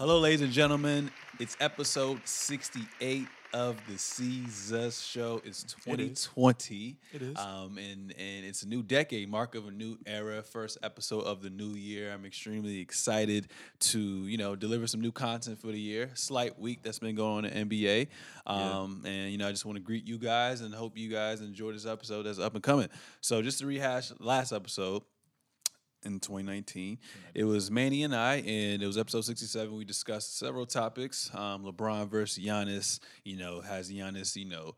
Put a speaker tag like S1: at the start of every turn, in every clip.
S1: Hello, ladies and gentlemen. It's episode 68 of the Seezus Show. It's 2020.
S2: It is.
S1: Um, and, and it's a new decade, mark of a new era, first episode of the new year. I'm extremely excited to, you know, deliver some new content for the year. Slight week that's been going on in NBA. Um, And, you know, I just want to greet you guys and hope you guys enjoy this episode that's up and coming. So just to rehash last episode, in 2019. It was Manny and I, and it was episode 67. We discussed several topics. Um, LeBron versus Giannis. You know, has Giannis, you know,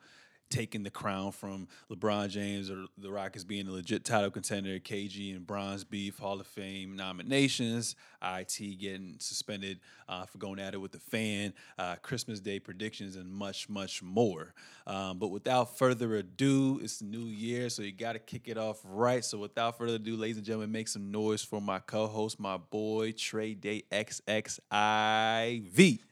S1: taken the crown from LeBron James or the Rockets being a legit title contender? KG and Bronze Beef Hall of Fame nominations. IT getting suspended uh, for going at it with the fan. Uh, Christmas Day predictions and much, much more. Um, but without further ado, it's the new year, so you got to kick it off right. So without further ado, ladies and gentlemen, make some noise for my co-host, my boy Trey Day XXIV.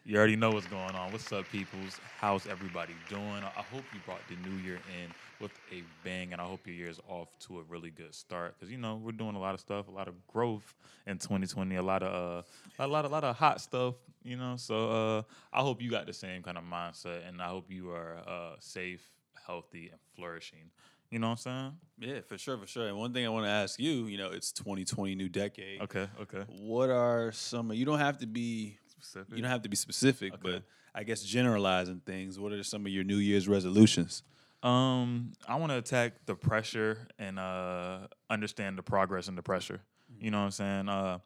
S2: You already know what's going on. What's up, peoples? How's everybody doing? I hope you brought the new year in with a bang, and I hope your year is off to a really good start. Because you know we're doing a lot of stuff, a lot of growth in 2020, a lot of uh, a lot, a lot of hot stuff. You know, so uh, I hope you got the same kind of mindset, and I hope you are uh, safe, healthy, and flourishing. You know what I'm saying?
S1: Yeah, for sure, for sure. And one thing I want to ask you, you know, it's 2020, new decade.
S2: Okay, okay.
S1: What are some? You don't have to be
S2: Specific.
S1: You don't have to be specific,
S2: Okay.
S1: but I guess generalizing things. What are some of your New Year's resolutions?
S2: Um, I want to attack the pressure and uh understand the progress and the pressure. You know what I'm saying? Uh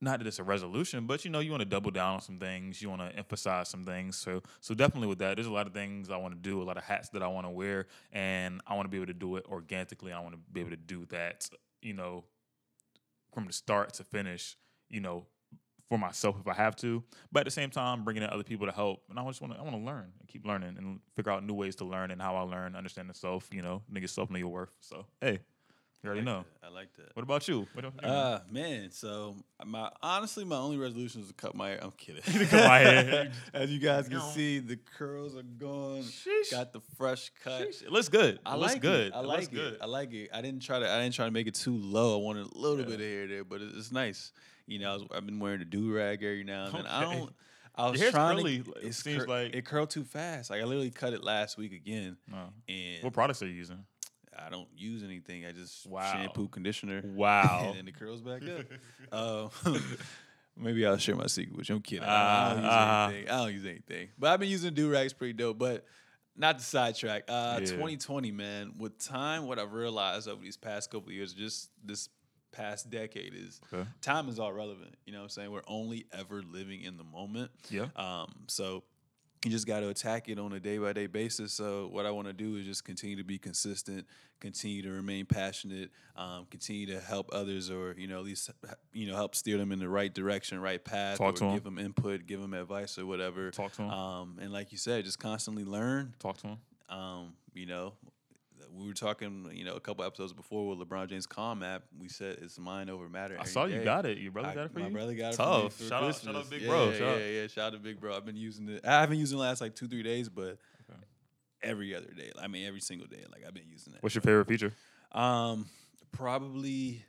S2: not that it's a resolution, but you know, you want to double down on some things, you want to emphasize some things. So so definitely with that, there's a lot of things I want to do, a lot of hats that I want to wear, and I want to be able to do it organically. I want to be able to do that, you know, from the start to finish, you know, for myself if I have to, but at the same time bringing in other people to help. And I just want to I want to learn and keep learning and figure out new ways to learn and how I learn, understand the self. You know, nigga self know your worth. So hey, you already know.
S1: I like that.
S2: What about you? What about you?
S1: Uh man, so my honestly my only resolution is to cut my hair. I'm kidding.
S2: cut my hair.
S1: As you guys can see, the curls are gone.
S2: Sheesh.
S1: Got the fresh cut.
S2: Sheesh. It looks good.
S1: I
S2: it looks
S1: like
S2: good.
S1: it. I
S2: It
S1: like
S2: looks
S1: it.
S2: good.
S1: I like it. I didn't try to. I didn't try to make it too low. I wanted a little
S2: Yeah.
S1: bit of hair there, but it- it's nice. You know, I was, I've been wearing the do rag every now and then. I don't. I was
S2: Your hair's
S1: trying
S2: curly.
S1: to.
S2: It seems
S1: cur-
S2: like-
S1: it curled too fast. Like I literally cut it last week again,
S2: Oh.
S1: and
S2: What products are you using?
S1: I don't use anything. I just
S2: Wow.
S1: shampoo, conditioner,
S2: Wow.
S1: and then the curls back up. Uh, maybe I'll share my secret with you. I'm kidding. I don't, I don't use
S2: Uh,
S1: anything. I don't use anything. But I've been using do rags pretty dope. But not to sidetrack. Uh,
S2: Yeah.
S1: 2020, man. With time, what I've realized over these past couple of years, just this past decade, is
S2: Okay.
S1: time is all relevant. You know what I'm saying? We're only ever living in the moment.
S2: Yeah.
S1: Um, so you just got to attack it on a day by day basis. So what I want to do is just continue to be consistent, continue to remain passionate, um, continue to help others, or you know at least you know help steer them in the right direction, right path,
S2: Talk
S1: or give them input, give them advice or whatever.
S2: Talk to 'em.
S1: Um, and like you said, just constantly learn.
S2: Talk to them.
S1: Um, you know. We were talking, you know, a couple episodes before with LeBron James Calm app. We said it's mind over matter.
S2: I saw you got it. Your brother
S1: I-
S2: got it for me.
S1: my
S2: you.
S1: brother got it
S2: Tough.
S1: for me
S2: Shout out-
S1: Christmas.
S2: shout out Big
S1: yeah,
S2: Bro.
S1: Yeah,
S2: Shout out.
S1: yeah, yeah. Shout out to Big Bro. I've been using it. I haven't used it in the last like two, three days, but
S2: Okay.
S1: every other day. I mean, every single day. Like I've been using it.
S2: What's your favorite feature?
S1: Um, probably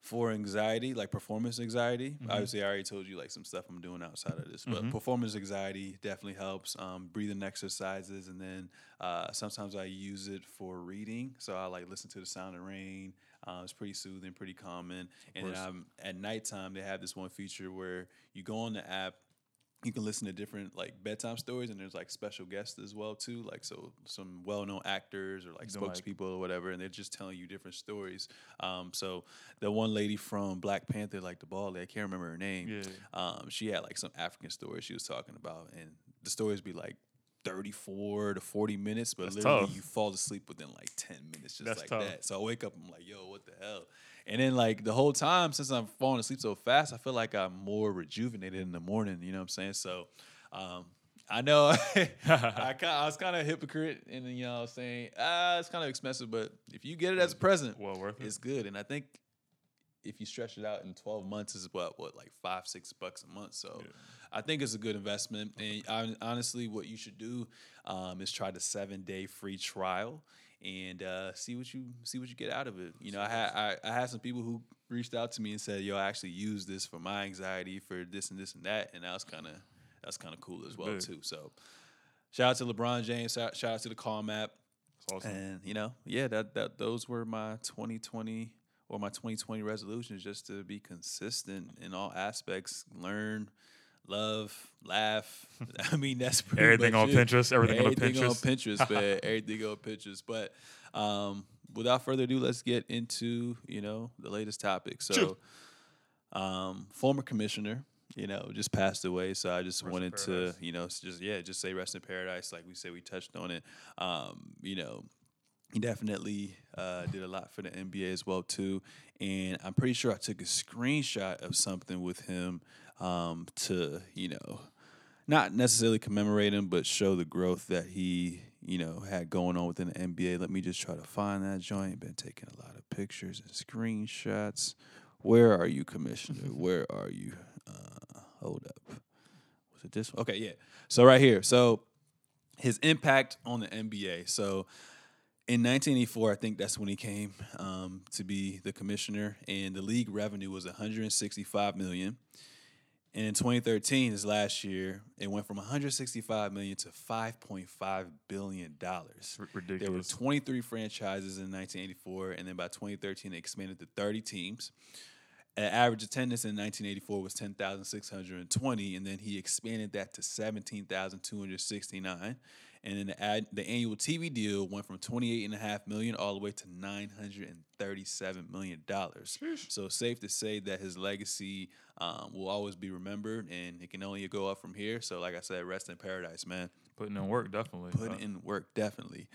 S1: for anxiety, like performance anxiety.
S2: Mm-hmm.
S1: Obviously, I already told you like some stuff I'm doing outside of this, but
S2: Mhm.
S1: performance anxiety definitely helps. Um, breathing exercises, and then uh, sometimes I use it for reading. So I like listen to the sound of rain. Uh, it's pretty soothing, pretty calming. And then um, at nighttime, they have this one feature where you go on the app you can listen to different like bedtime stories and there's like special guests as well too like so some well-known actors or like
S2: Doing, like-
S1: spokespeople or whatever and they're just telling you different stories um so the one lady from black panther like the bald lady i can't remember her name
S2: Yeah.
S1: um she had like some african stories she was talking about and the stories be like 34 to 40 minutes but
S2: That's
S1: literally
S2: tough.
S1: you fall asleep within like 10 minutes just
S2: That's
S1: like
S2: tough.
S1: that so i wake up i'm like yo what the hell and then like the whole time since i'm falling asleep so fast i feel like i'm more rejuvenated in the morning you know what i'm saying so um I know I, I was kind of a hypocrite, and you know, saying ah, it's kind of expensive, but if you get it as a present,
S2: Well worth it.
S1: it's good. And I think if you stretch it out in 12 months, is what what like five six bucks a month. So
S2: Yeah.
S1: I think it's a good investment. And I, honestly, what you should do um, is try the seven day free trial. And uh, see what you see what you get out of it. You know, I had I, I had some people who reached out to me and said, "Yo, I actually use this for my anxiety for this and this and that," and that was kind of that's kind of cool as well
S2: Big.
S1: too. So, shout out to LeBron James. Shout out to the Calm app.
S2: Awesome.
S1: And you know, yeah, that that those were my 2020 or my 2020 resolutions, just to be consistent in all aspects, learn, love, laugh. I mean, that's pretty
S2: Everything
S1: much
S2: on
S1: it.
S2: Pinterest, everything on Pinterest.
S1: everything on
S2: Pinterest.
S1: Pinterest, man. everything on Pinterest. But um, without further ado, let's get into you know the latest topic. So, um, former commissioner. You know, just passed away, so I just
S2: Rest
S1: wanted to, you know, just yeah, just say rest in paradise, like we said, we touched on it. Um, you know, he definitely uh, did a lot for the NBA as well too. And I'm pretty sure I took a screenshot of something with him um, to you know not necessarily commemorate him, but show the growth that he you know had going on within the NBA. Let me just try to find that joint. Been taking a lot of pictures and screenshots. Where are you, Commissioner? Where are you? Uh, hold up. Was it this? one? Okay, yeah. So right here. So his impact on the NBA. So in 1984, I think that's when he came um, to be the commissioner, and the league revenue was 165 million. And in 2013, his last year, it went from 165 million to 5.5 billion dollars.
S2: R-
S1: There were 23 franchises in 1984, and then by 2013, they expanded to 30 teams. An average attendance in 1984 was 10,620, and then he expanded that to 17,269. And then the, ad, the annual TV deal went from 28.5 million all the way to 937 million dollars. So safe to say that his legacy um, will always be remembered, and it can only go up from here. So, like I said, rest in paradise, man
S2: Putting in work, definitely.
S1: put
S2: Uh,
S1: in work definitely.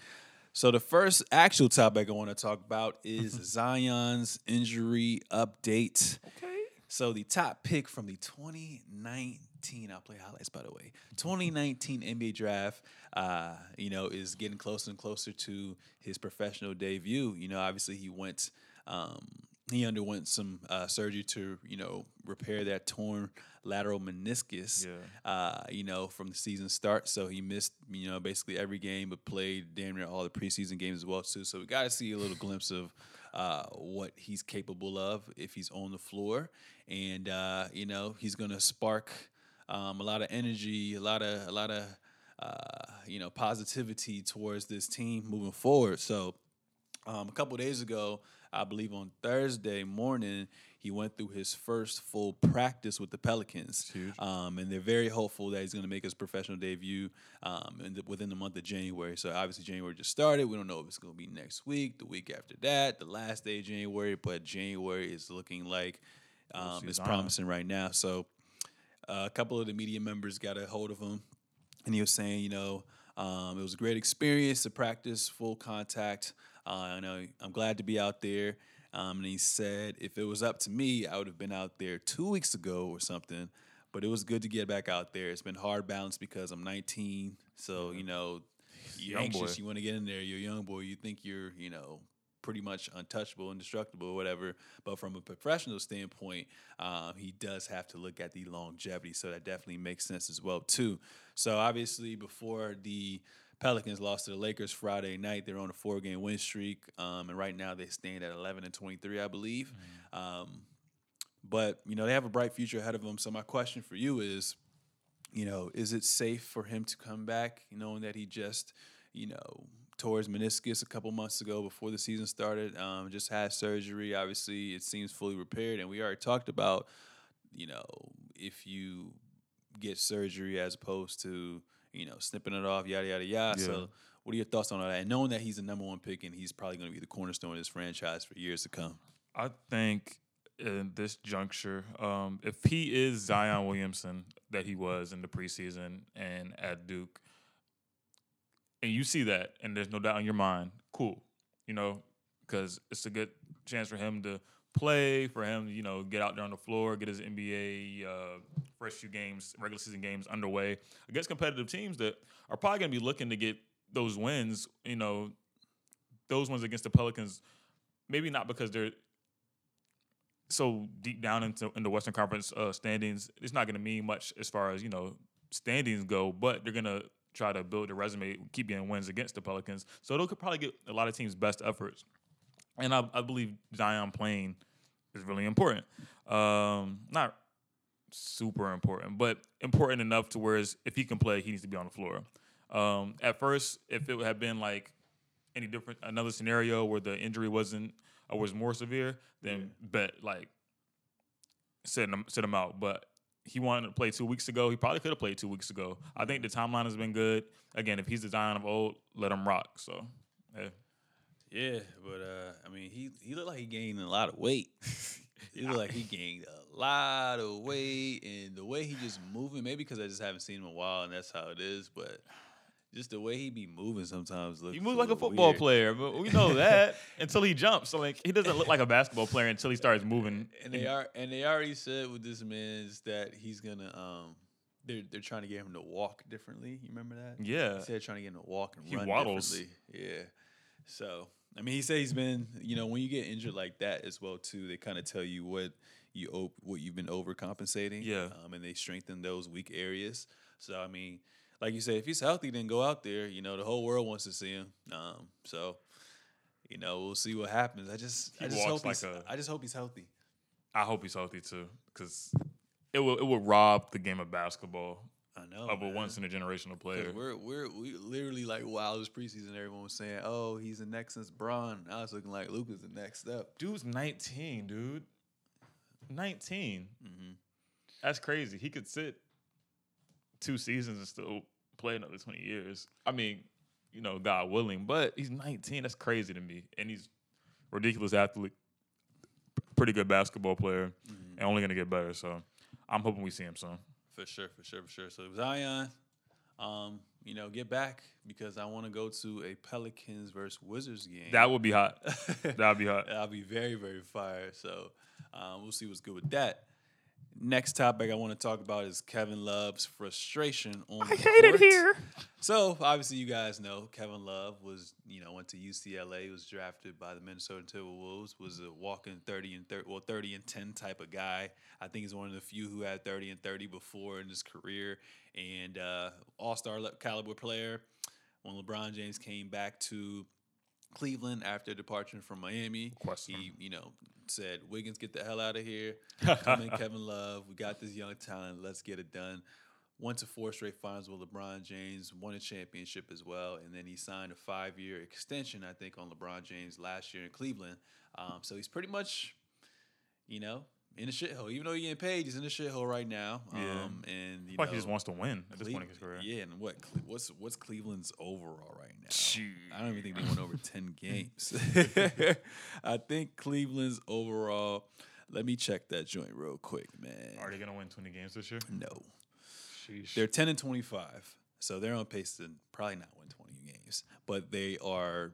S1: So the first actual topic I want to talk about is Zion's injury update.
S2: Okay.
S1: So the top pick from the 2019, I'll play highlights by the way. 2019 NBA draft, uh, you know, is getting closer and closer to his professional debut. You know, obviously he went, um, he underwent some uh, surgery to, you know, repair that torn lateral meniscus.
S2: Yeah.
S1: Uh, you know, from the season start, so he missed, you know, basically every game, but played damn near all the preseason games as well too. So we got to see a little glimpse of uh, what he's capable of if he's on the floor, and uh, you know he's gonna spark um, a lot of energy, a lot of a lot of uh, you know positivity towards this team moving forward. So um, a couple days ago, I believe on Thursday morning, he went through his first full practice with the Pelicans. Um, and they're very hopeful that he's going to make his professional debut um, in the, within the month of January. So obviously January just started. We don't know if it's going to be next week, the week after that, the last day of January. But January is looking like um, it's promising right now. So uh, a couple of the media members got a hold of him, and he was saying, you know, um, it was a great experience to practice full contact. Uh, I know I'm glad to be out there. Um, and he said, if it was up to me, I would have been out there two weeks ago or something. But it was good to get back out there. It's been hard balance because I'm 19, so you know, you're
S2: Young boy.
S1: anxious. You want to get in there. You're a young boy. You think you're, you know, pretty much untouchable, indestructible, or whatever. But from a professional standpoint, um, he does have to look at the longevity. So that definitely makes sense as well too. So obviously, before the Pelicans lost to the Lakers Friday night, they're on a four-game win streak, um, and right now they stand at 11 and 23, I believe. Um, but you know they have a bright future ahead of them. So my question for you is, you know, is it safe for him to come back, knowing that he just, you know, tore his meniscus a couple months ago before the season started? Um, just had surgery. Obviously, it seems fully repaired, and we already talked about, you know, if you get surgery as opposed to, you know, snipping it off, yada yada yada.
S2: Yeah.
S1: So. What are your thoughts on all that? And knowing that he's the number one pick and he's probably going to be the cornerstone of this franchise for years to come.
S2: I think in this juncture, um, if he is Zion Williamson that he was in the preseason and at Duke, and you see that, and there's no doubt in your mind, cool, you know, because it's a good chance for him to play, for him, you know, get out there on the floor, get his NBA uh, first few games, regular season games underway against competitive teams that are probably going to be looking to get those wins, you know, those ones against the Pelicans. Maybe not because they're so deep down into in the Western Conference uh, standings, it's not going to mean much as far as you know standings go. But they're going to try to build a resume, keep getting wins against the Pelicans. So they'll could probably get a lot of teams' best efforts. And I, I believe Zion playing is really important. Um, not super important, but important enough to where if he can play, he needs to be on the floor. Um, at first, if it had been like any different, another scenario where the injury wasn't or was more severe, then bet like sit him sit him out. But he wanted to play two weeks ago. He probably could have played two weeks ago. I think the timeline has been good. Again, if he's the Zion of old, let him rock. So, yeah.
S1: Yeah, but uh, I mean, he he looked like he gained a lot of weight. he looked like he gained a lot of weight, and the way he just moving, maybe because I just haven't seen him a while, and that's how it is. But just the way he be moving sometimes looks.
S2: He moves like a football
S1: weird.
S2: player, but we know that until he jumps. So like he doesn't look like a basketball player until he starts moving.
S1: And they are, and they already said with this man is that he's gonna um. They're, they're trying to get him to walk differently. You remember that?
S2: Yeah.
S1: They said trying to get him to walk and
S2: He
S1: run
S2: waddles.
S1: differently. Yeah. So I mean, he said he's been. You know, when you get injured like that as well too, they kind of tell you what you op- what you've been overcompensating.
S2: Yeah.
S1: Um, and they strengthen those weak areas. So I mean, like you say, if he's healthy, then go out there. You know, the whole world wants to see him. Um, so. You know, we'll see what happens. I just,
S2: He
S1: I just hope
S2: like
S1: he's,
S2: a-
S1: I just hope he's healthy.
S2: I hope he's healthy too, because it will it will rob the game of basketball
S1: I know
S2: of a once in a generational player.
S1: We're we're we literally like wow, this preseason everyone was saying, oh, he's the next since Braun. Now it's looking like Luka's the next step.
S2: Dude's 19, dude. 19.
S1: Mm-hmm.
S2: That's crazy. He could sit two seasons and still play another 20 years. I mean, you know, God willing, but he's 19. That's crazy to me. And he's ridiculous athlete, pretty good basketball player, and only going to get better. So I'm hoping we see him soon.
S1: For sure, for sure, for sure. So Zion, um, you know, get back because I want to go to a Pelicans versus Wizards game.
S2: That would be hot. That would be hot.
S1: That'd be very, very fired. So um, we'll see what's good with that. Next topic I want to talk about is Kevin Love's frustration on. the court. It here. So obviously, you guys know Kevin Love was, you know, went to UCLA, was drafted by the Minnesota Timberwolves, was a walking thirty and thirty, well, thirty and ten type of guy. I think he's one of the few who had thirty and thirty before in his career, and uh, All Star caliber player. When LeBron James came back to Cleveland after departure from Miami, he, you know, said, "Wiggins, get the hell out of here. Come in, Kevin Love. We got this young talent. Let's get it done." Went to four straight finals with LeBron James, won a championship as well, and then he signed a five-year extension, I think, on LeBron James last year in Cleveland. Um, so he's pretty much, you know, in the shithole. Even though he getting paid, he's in the shithole right now.
S2: Yeah.
S1: Um, and you
S2: like
S1: know,
S2: he just wants to win at this point in his career.
S1: Yeah, and what Cle- what's what's Cleveland's overall right now?
S2: Shoot.
S1: I don't even think they won over ten games. I think Cleveland's overall. Let me check that joint real quick, man.
S2: Are they gonna win 20 games this year?
S1: No,
S2: Sheesh.
S1: they're ten and twenty five, so they're on pace to probably not win twenty games. But they are,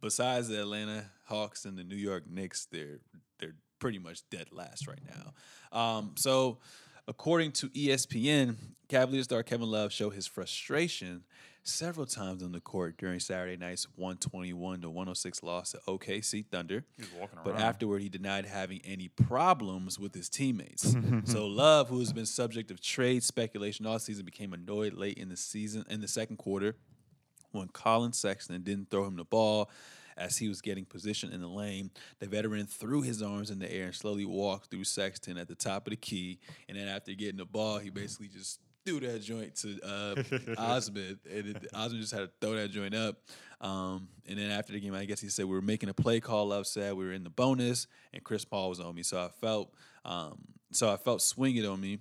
S1: besides the Atlanta Hawks and the New York Knicks, they're pretty much dead last right now. Um, so, according to ESPN, Cavaliers star Kevin Love showed his frustration several times on the court during Saturday night's 121 to 106 loss to OKC Thunder.
S2: He's walking
S1: But afterward, he denied having any problems with his teammates. so Love, who has been subject of trade speculation all season, became annoyed late in the season in the second quarter when Colin Sexton didn't throw him the ball as he was getting positioned in the lane. The veteran threw his arms in the air and slowly walked through Sexton at the top of the key. And then after getting the ball, he basically just threw that joint to uh, Osman. And it, Osman just had to throw that joint up. Um, and then after the game, I guess he said we were making a play call. Said we were in the bonus, and Chris Paul was on me. So I felt, um, so I felt swing it on me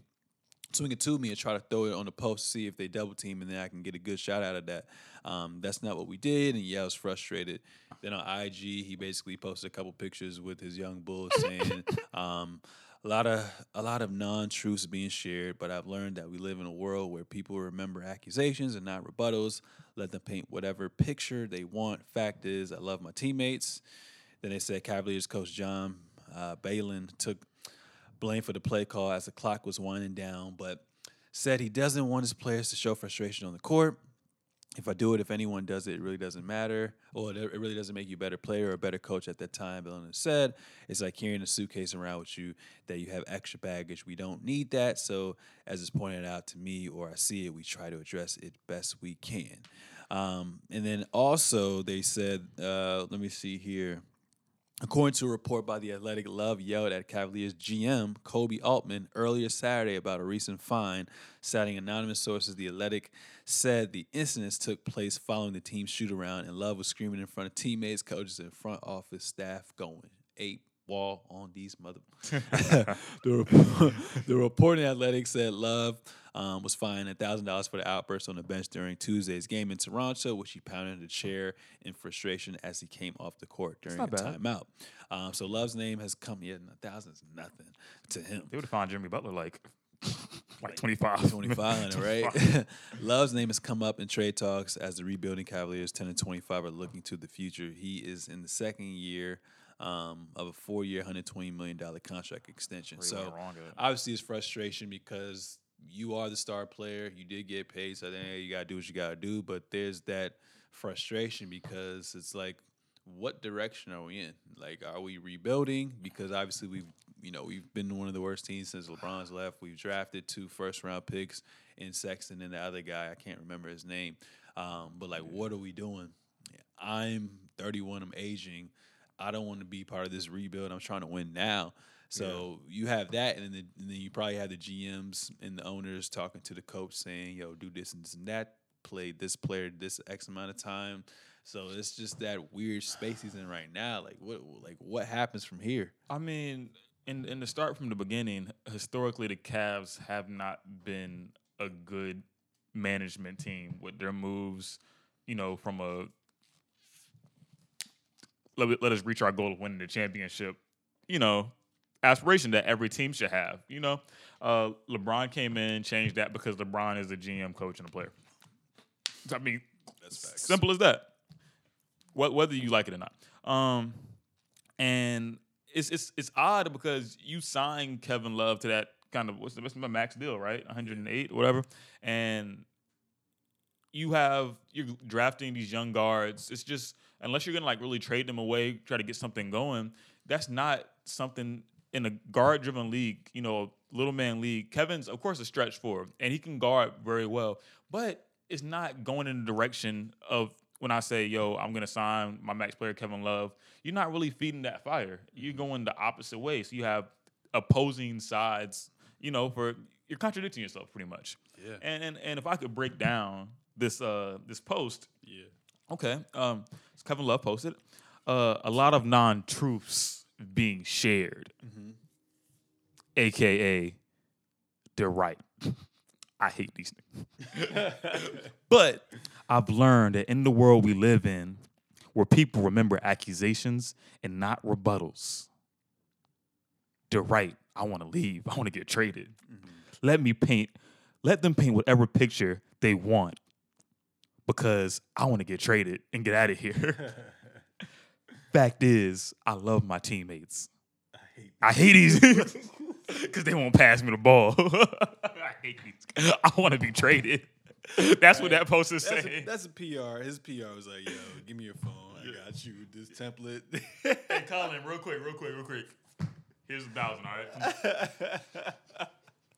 S1: swing it to me and try to throw it on the post to see if they double team and then I can get a good shot out of that. Um, that's not what we did, and yeah, I was frustrated. Then on IG, he basically posted a couple pictures with his young bulls saying um, a lot of a lot of non truths being shared. But I've learned that we live in a world where people remember accusations and not rebuttals. Let them paint whatever picture they want. Fact is, I love my teammates. Then they said Cavaliers coach John uh, Beilein took blame for the play call as the clock was winding down, but said he doesn't want his players to show frustration on the court. If I do it, if anyone does it, it really doesn't matter. Or it really doesn't make you a better player or a better coach at that time. Bill said, it's like carrying a suitcase around with you that you have extra baggage. We don't need that. So, as it's pointed out to me or I see it, we try to address it best we can. Um, and then also, they said, uh, let me see here. According to a report by The Athletic, Love yelled at Cavaliers GM Koby Altman earlier Saturday about a recent fine. Citing anonymous sources, The Athletic said the incidents took place following the team's shoot around, and Love was screaming in front of teammates, coaches, and front office staff, going, eight wall on these mother. the, report, the report in Athletic said Love um, was fined thousand dollars for the outburst on the bench during Tuesday's game in Toronto, which he pounded the chair in frustration as he came off the court during a
S2: bad.
S1: timeout. Um, so Love's name has come. Yeah, a thousand is nothing to him.
S2: They would have found Jimmy Butler like like 25.
S1: 2500, right? Love's name has come up in trade talks as the rebuilding Cavaliers 10 and 25 are looking to the future. He is in the second year um, of a four year, $120 million contract extension.
S2: He
S1: so
S2: went wrong at.
S1: obviously it's frustration because you are the star player. You did get paid, so then you gotta do what you gotta do. But there's that frustration because it's like, what direction are we in? Like, are we rebuilding? Because obviously we've you know we've been one of the worst teams since LeBron's left. We've drafted two first round picks in Sexton and the other guy I can't remember his name. Um, but like, what are we doing? I'm 31. I'm aging. I don't want to be part of this rebuild. I'm trying to win now. So you have that, and then, and then you probably have the GMs and the owners talking to the coach saying, "Yo, do this and this and that. Play this player this X amount of time." So it's just that weird space he's in right now. Like what? Like what happens from here?
S2: I mean, in in the start from the beginning, historically the Cavs have not been a good management team with their moves. You know, from a let, let us reach our goal of winning the championship. You know, aspiration that every team should have. You know, uh, LeBron came in, changed that because LeBron is a GM, coach, and a player. I mean,
S1: That's facts.
S2: Simple as that. What whether you like it or not. Um, and it's it's it's odd because you signed Kevin Love to that kind of what's the what's max deal, right? 108 or whatever. And you have you're drafting these young guards. It's just unless you're gonna like really trade them away, try to get something going, that's not something in a guard driven league, you know, little man league. Kevin's of course a stretch forward and he can guard very well, but it's not going in the direction of when I say, yo, I'm gonna sign my max player Kevin Love, you're not really feeding that fire. You're going the opposite way. So you have opposing sides, you know, for you're contradicting yourself pretty much.
S1: Yeah.
S2: And and, and if I could break down this uh this post,
S1: Yeah.
S2: Okay. Um, Kevin Love posted uh, a lot of non truths being shared, aka they're right. I hate these things. but I've learned that in the world we live in, where people remember accusations and not rebuttals, they're right. I want to leave. I want to get traded. Let me paint, let them paint whatever picture they want because I want to get traded and get out of here. Fact is, I love my teammates. I hate these because they won't pass me the ball. I hate these. I want to be traded. That's what that post is
S1: That's
S2: saying.
S1: a, that's a PR. His PR was like, "Yo, give me your phone. I got you. This template."
S2: hey, Colin, real quick, real quick, real quick. Here's a thousand, all right?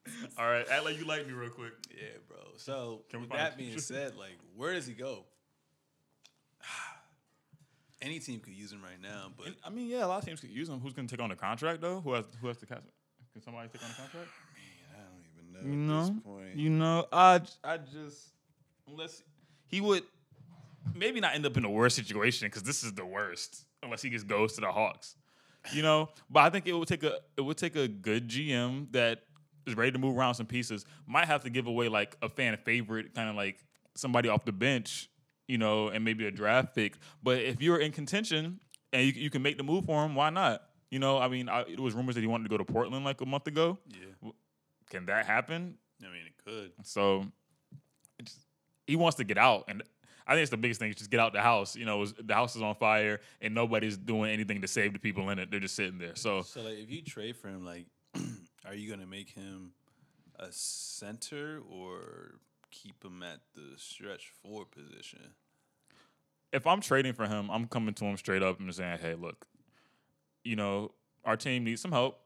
S2: all right, act like you like me real quick.
S1: Yeah, bro. So
S2: Can we
S1: with that being said, like, where does he go? Any team could use him right now, but
S2: I mean, yeah, a lot of teams could use him. Who's going to take on the contract, though? Who has, who has the contract? Can somebody take on the contract?
S1: I don't even know
S2: You know,
S1: point.
S2: you know, I, I just unless he would maybe not end up in a worse situation because this is the worst unless he just goes to the Hawks, you know. But I think it would take a it would take a good GM that is ready to move around some pieces. Might have to give away like a fan favorite, kind of like somebody off the bench, you know, and maybe a draft pick. But if you're in contention and you, you can make the move for him, why not? You know, I mean, I, it was rumors that he wanted to go to Portland like a month ago.
S1: yeah,
S2: Can that happen?
S1: I mean, it could.
S2: So it's, he wants to get out, and I think it's the biggest thing. is Just get out the house. You know, was- the house is on fire, and nobody's doing anything to save the people in it. They're just sitting there. So
S1: So, like, if you trade for him, like, are you gonna make him a center, or keep him at the stretch four position?
S2: if I'm trading for him, I'm coming to him straight up and saying, "Hey, look, you know, our team needs some help.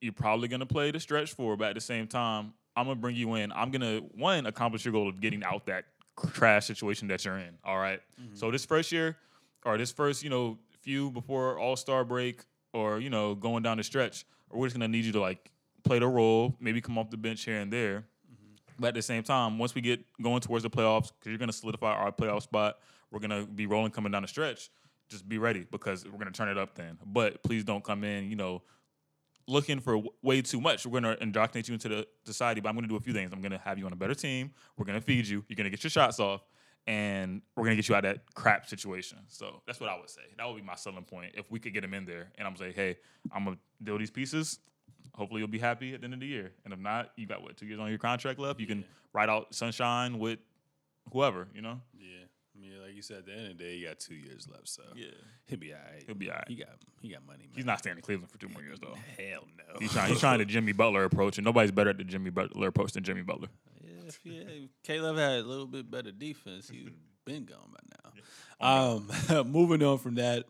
S2: You're probably gonna play the stretch four, but at the same time, I'm gonna bring you in. I'm gonna one accomplish your goal of getting out that trash situation that you're in. All right? Mm-hmm. So this first year, or this first, you know, few before All Star break, or you know, going down the stretch, or we're just gonna need you to like play the role, maybe come off the bench here and there. But at the same time, once we get going towards the playoffs, because you're going to solidify our playoff spot, we're going to be rolling coming down the stretch. Just be ready because we're going to turn it up then. But please don't come in, you know, looking for way too much. We're going to indoctrinate you into the society, but I'm going to do a few things. I'm going to have you on a better team. We're going to feed you. You're going to get your shots off, and we're going to get you out of that crap situation. So that's what I would say. That would be my selling point. If we could get him in there, and I'm saying, hey, I'm going to deal these pieces. Hopefully, you'll be happy at the end of the year. And if not, you got what two years on your contract left. You can ride out sunshine with whoever. You know.
S1: Yeah. I mean, like you said, at the end of the day, he got two years left, so
S2: Yeah.
S1: he'll be all right.
S2: He'll be all right.
S1: He got he got money. Man.
S2: He's not staying in Cleveland for two more years though.
S1: Hell no.
S2: He's trying. He's trying the Jimmy Butler approach, and nobody's better at the Jimmy Butler approach than Jimmy Butler.
S1: Yeah, if yeah, Caleb had a little bit better defense, he would have been gone by now. Um, moving on from that,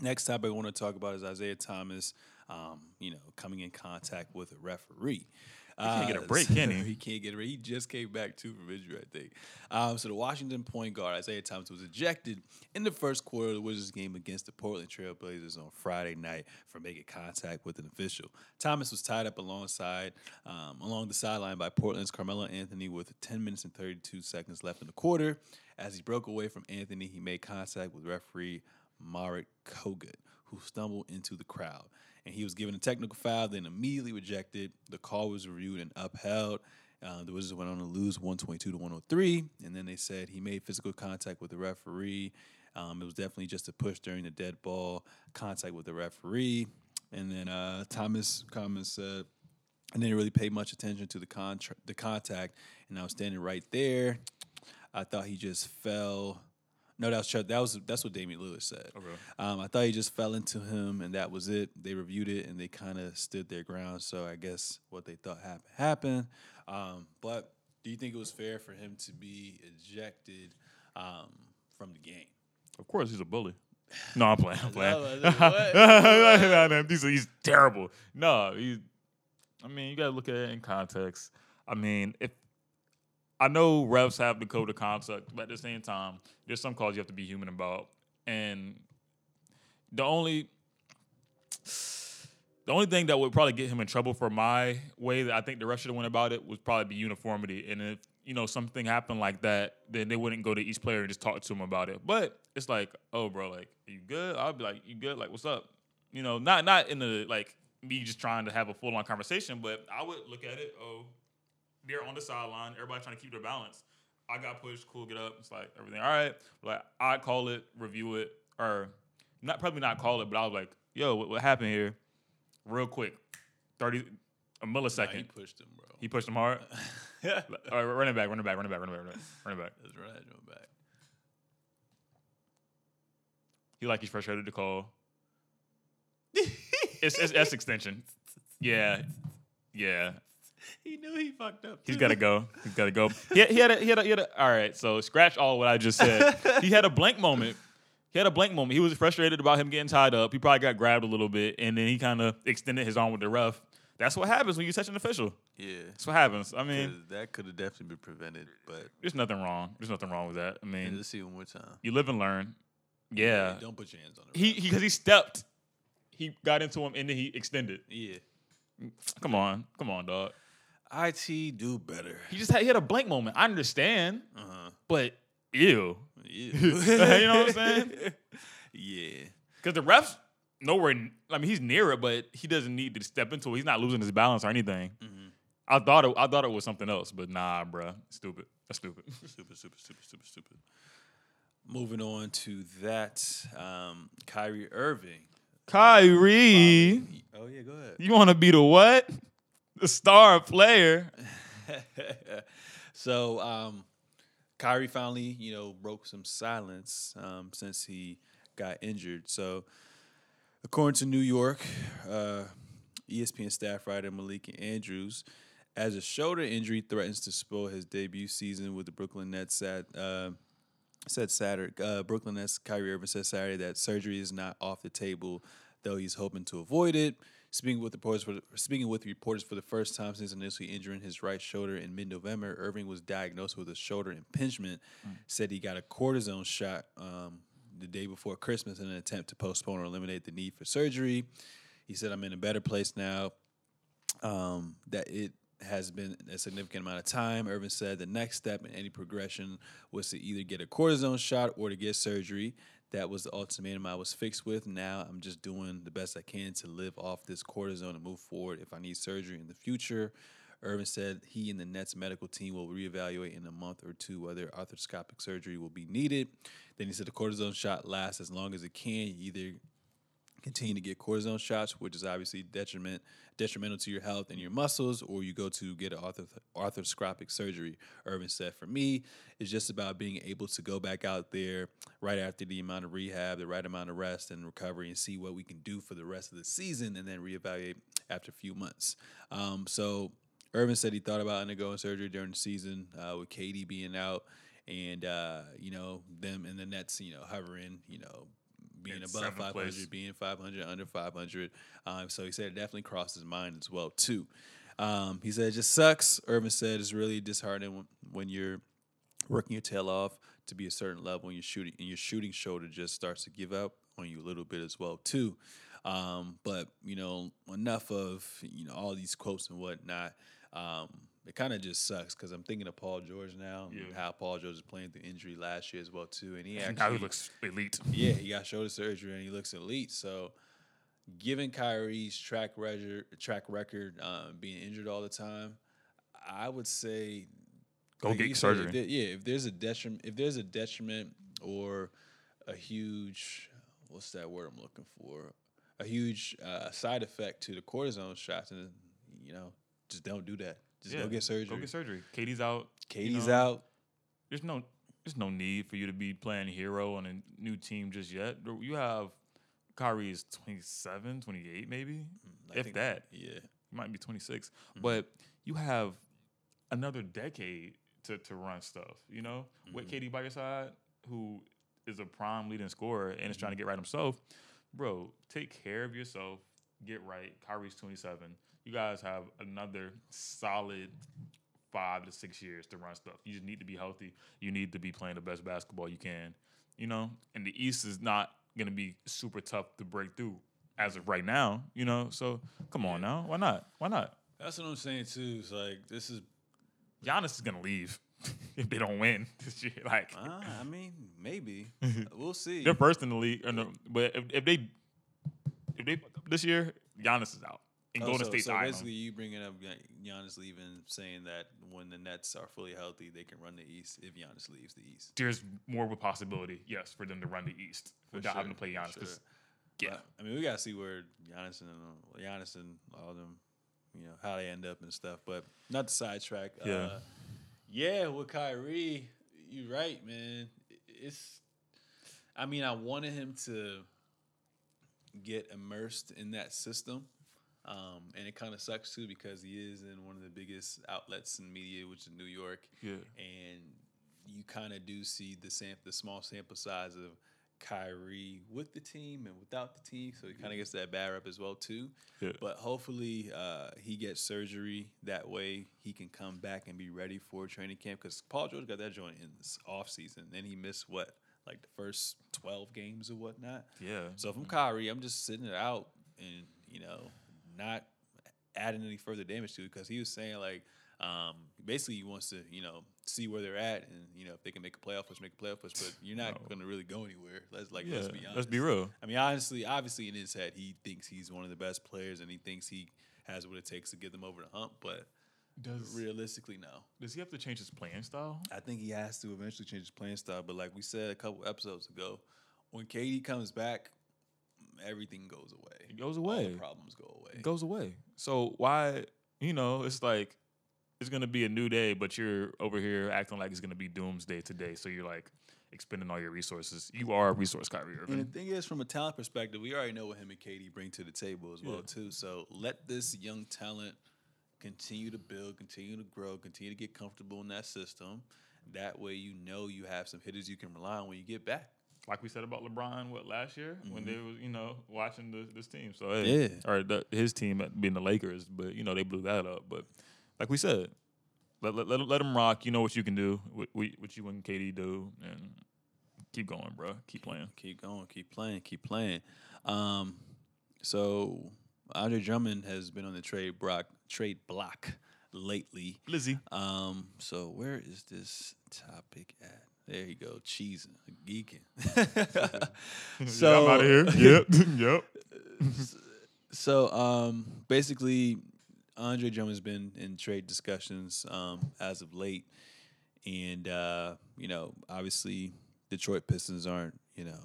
S1: next topic I want to talk about is Isaiah Thomas. Um, you know, coming in contact with a referee. He
S2: can't get a break, can he?
S1: he can't get a break. He just came back too from injury, I think. Um, so the Washington point guard Isaiah Thomas was ejected in the first quarter of the Wizards game against the Portland Trailblazers on Friday night for making contact with an official. Thomas was tied up alongside um, along the sideline by Portland's Carmelo Anthony with 10 minutes and 32 seconds left in the quarter. As he broke away from Anthony, he made contact with referee Marat Kogut, who stumbled into the crowd. And he was given a technical foul, then immediately rejected. The call was reviewed and upheld. Uh, the Wizards went on to lose 122 to 103. And then they said he made physical contact with the referee. Um, it was definitely just a push during the dead ball contact with the referee. And then uh, Thomas Thomas said, I didn't really pay much attention to the the contact, and I was standing right there. I thought he just fell. No, that was that was that's what Damian Lewis said.
S2: Okay.
S1: Um, I thought he just fell into him, and that was it. They reviewed it, and they kind of stood their ground. So I guess what they thought happened happened. Um, but do you think it was fair for him to be ejected um, from the game?
S2: Of course, he's a bully. No, I'm playing. I'm playing.
S1: No, I said.
S2: No, no, he's, he's terrible. No, he's. I mean, you gotta look at it in context. I mean, if I know refs have the code of conduct, but at the same time, there's some calls you have to be human about. And the only the only thing that would probably get him in trouble for my way that I think the ref should have went about it would probably be uniformity. And if you know something happened like that, then they wouldn't go to each player and just talk to him about it. But it's like, oh, bro, like, you good? I'll be like, you good? Like, what's up? You know, not not in the like me just trying to have a full on conversation, but I would look at it. Oh, they're on the sideline. Everybody trying to keep their balance. I got pushed. Cool, get up. It's like everything. All right. Like I call it, review it, or not probably not call it, but I was like, yo, what, what happened here? Real quick, thirty a
S1: Nah,
S2: millisecond.
S1: he pushed him, bro.
S2: he pushed him hard. Yeah. All right, running back, running back, running back, running back, running back, running.
S1: That's right, going back.
S2: He like he's frustrated to call. it's, it's S extension. Yeah, yeah.
S1: He knew he fucked up.
S2: He's got to go. He's got to go. He, he had a, he had a, he had a, all right. So scratch all what I just said. he had a blank moment. He had a blank moment. He was frustrated about him getting tied up. He probably got grabbed a little bit, and then he kind of extended his arm with the ref. That's what happens when you touch an official.
S1: Yeah.
S2: That's what happens. I mean,
S1: that could have definitely been prevented, but
S2: there's nothing wrong. There's nothing wrong with that. I
S1: yeah,
S2: mean,
S1: let's see one more time.
S2: you live and learn. Yeah.
S1: Don't put your hands on it.
S2: He because he, stepped. He got into him and then he extended.
S1: yeah.
S2: Come on, come on, dog.
S1: IT do better.
S2: He just had he had a blank moment. I understand,
S1: Uh huh.
S2: but ew.
S1: Yeah.
S2: you know what I'm saying?
S1: Yeah.
S2: Because the refs nowhere. I mean, he's near it, but he doesn't need to step into it. He's not losing his balance or anything. I thought it. I thought it was something else, but nah, bruh. Stupid. That's stupid.
S1: Stupid, stupid, stupid, stupid, stupid. Moving on to that, um, Kyrie Irving.
S2: Kyrie,
S1: Oh yeah, go ahead.
S2: you want to be the what? The star player.
S1: so um, Kyrie finally, you know, broke some silence um, since he got injured. So according to New York, uh, ESPN staff writer Malika Andrews as a shoulder injury threatens to spoil his debut season with the Brooklyn Nets at uh, said Saturday. Uh, Brooklyn Nets Kyrie Irving said Saturday that surgery is not off the table, though he's hoping to avoid it. Speaking with reporters for the, speaking with reporters for the first time since initially injuring his right shoulder in mid-November, Irving was diagnosed with a shoulder impingement. Said he got a cortisone shot um, the day before Christmas in an attempt to postpone or eliminate the need for surgery. He said, "I'm in a better place now. Um, that it has been a significant amount of time." Irving said the next step in any progression was to either get a cortisone shot or to get surgery. That was the ultimatum I was fixed with. Now I'm just doing the best I can to live off this cortisone and move forward. If I need surgery in the future, Irvin said he and the Nets medical team will reevaluate in a month or two whether arthroscopic surgery will be needed. Then he said the cortisone shot lasts as long as it can. You either continue to get cortisone shots, which is obviously detriment detrimental to your health and your muscles, or you go to get an arthro- arthroscopic surgery. Irvin said, for me, it's just about being able to go back out there right after the amount of rehab, the right amount of rest and recovery, and see what we can do for the rest of the season, and then reevaluate after a few months. Um, so Irvin said he thought about undergoing surgery during the season uh, with KD being out. And uh, you know them and the Nets, you know, hovering, you know, being
S2: In
S1: above 500,
S2: place.
S1: being 500, under 500. Um, so he said it definitely crossed his mind as well too. Um, he said it just sucks. Irvin said it's really disheartening when, when you're working your tail off to be a certain level and your shooting and your shooting shoulder just starts to give up on you a little bit as well too. Um, but you know, enough of you know all these quotes and whatnot. Um, it kind of just sucks because I'm thinking of Paul George now and how Paul George is playing through injury last year as well too, and he actually Now
S2: he looks elite.
S1: yeah, he got shoulder surgery and he looks elite. So, given Kyrie's track record, track record um, being injured all the time, I would say
S2: Go get
S1: said, if
S2: surgery.
S1: there- yeah, if there's a detriment, if there's a detriment or a huge, what's that word I'm looking for? A huge uh, side effect to the cortisone shots, and you know, just don't do that. Just
S2: Yeah,
S1: go get surgery.
S2: Go get surgery. KD's out. you
S1: KD's
S2: know.
S1: out.
S2: There's no there's no need for you to be playing hero on a new team just yet. You have Kyrie is 27, 28 maybe.
S1: Mm, I
S2: if that.
S1: Yeah.
S2: He might be 26.
S1: Mm-hmm.
S2: But you have another decade to, to run stuff, you know? With
S1: Mm-hmm.
S2: KD by your side, who is a prime leading scorer and is trying to
S1: Mm-hmm.
S2: get right himself, bro, take care of yourself, get right. Kyrie's 27. You guys have another solid five to six years to run stuff. You just need to be healthy. You need to be playing the best basketball you can, you know? And the East is not going to be super tough to break through as of right now, you know? So come on now. Why not? Why not?
S1: That's what I'm saying too. It's like this is
S2: Giannis is gonna leave if they don't win this year. Like
S1: Uh, I mean, maybe we'll see.
S2: they're first in the league, but if, if they if they this year, Giannis is out. And
S1: Oh,
S2: Golden
S1: so,
S2: State's
S1: so basically, you bringing up Gian- Giannis leaving, saying that when the Nets are fully healthy, they can run the East if Giannis leaves the East.
S2: There's more of a possibility, yes, for them to run the East without having to play
S1: for
S2: Giannis.
S1: sure.
S2: yeah,
S1: But, I mean, we gotta see where Giannis and uh, Giannis and all them, you know, how they end up and stuff. But not to sidetrack.
S2: Yeah.
S1: Uh, yeah, with Kyrie, you're right, man. It's. I mean, I wanted him to get immersed in that system. Um, and it kind of sucks too because he is in one of the biggest outlets in media, which is New York.
S2: Yeah.
S1: And you kind of do see the sam- the small sample size of Kyrie with the team and without the team, so he kind of gets that bad rep as well too.
S2: Yeah.
S1: But hopefully, uh, he gets surgery that way he can come back and be ready for training camp because Paul George got that joint in this off season, then he missed what like the first twelve games or whatnot.
S2: yeah.
S1: So if I'm Kyrie, I'm just sitting it out and you know not adding any further damage to it because he was saying like um, basically he wants to you know see where they're at and you know if they can make a playoff push, make a playoff push, but you're not
S2: No.
S1: going to really go anywhere. Let's like
S2: yeah.
S1: let's be honest.
S2: Let's be real.
S1: I mean, honestly, obviously in his head, he thinks he's one of the best players and he thinks he has what it takes to get them over the hump. But
S2: Does
S1: realistically, no.
S2: does he have to change his playing style?
S1: I think he has to eventually change his playing style. But like we said a couple episodes ago, when KD comes back, everything goes away.
S2: It goes
S1: All
S2: away.
S1: the problems go away.
S2: It goes away. So why, you know, it's like it's gonna be a new day, but you're over here acting like it's gonna be doomsday today. So you're like expending all your resources. You are a resource, Kyrie Irving.
S1: And the thing is, from a talent perspective, we already know what him and KD bring to the table as well
S2: Yeah.
S1: too. So let this young talent continue to build, continue to grow, continue to get comfortable in that system. That way, you know you have some hitters you can rely on when you get back.
S2: Like we said about LeBron, what last year when they was you know watching the, this team. So hey,
S1: Yeah.
S2: or the, his team being the Lakers, but you know they blew that up. But like we said, let let let, let him rock. You know what you can do, what, what what you and KD do, and keep going, bro. Keep playing.
S1: Keep going, keep playing, keep playing. Um, so Andre Drummond has been on the trade block, trade block lately.
S2: Lizzie,
S1: Um, so where is this topic at? There you go, cheesing, geeking.
S2: so I'm out of here. yep, yep.
S1: So um, basically, Andre Drummond's been in trade discussions um, as of late, and uh, you know, obviously, Detroit Pistons aren't you know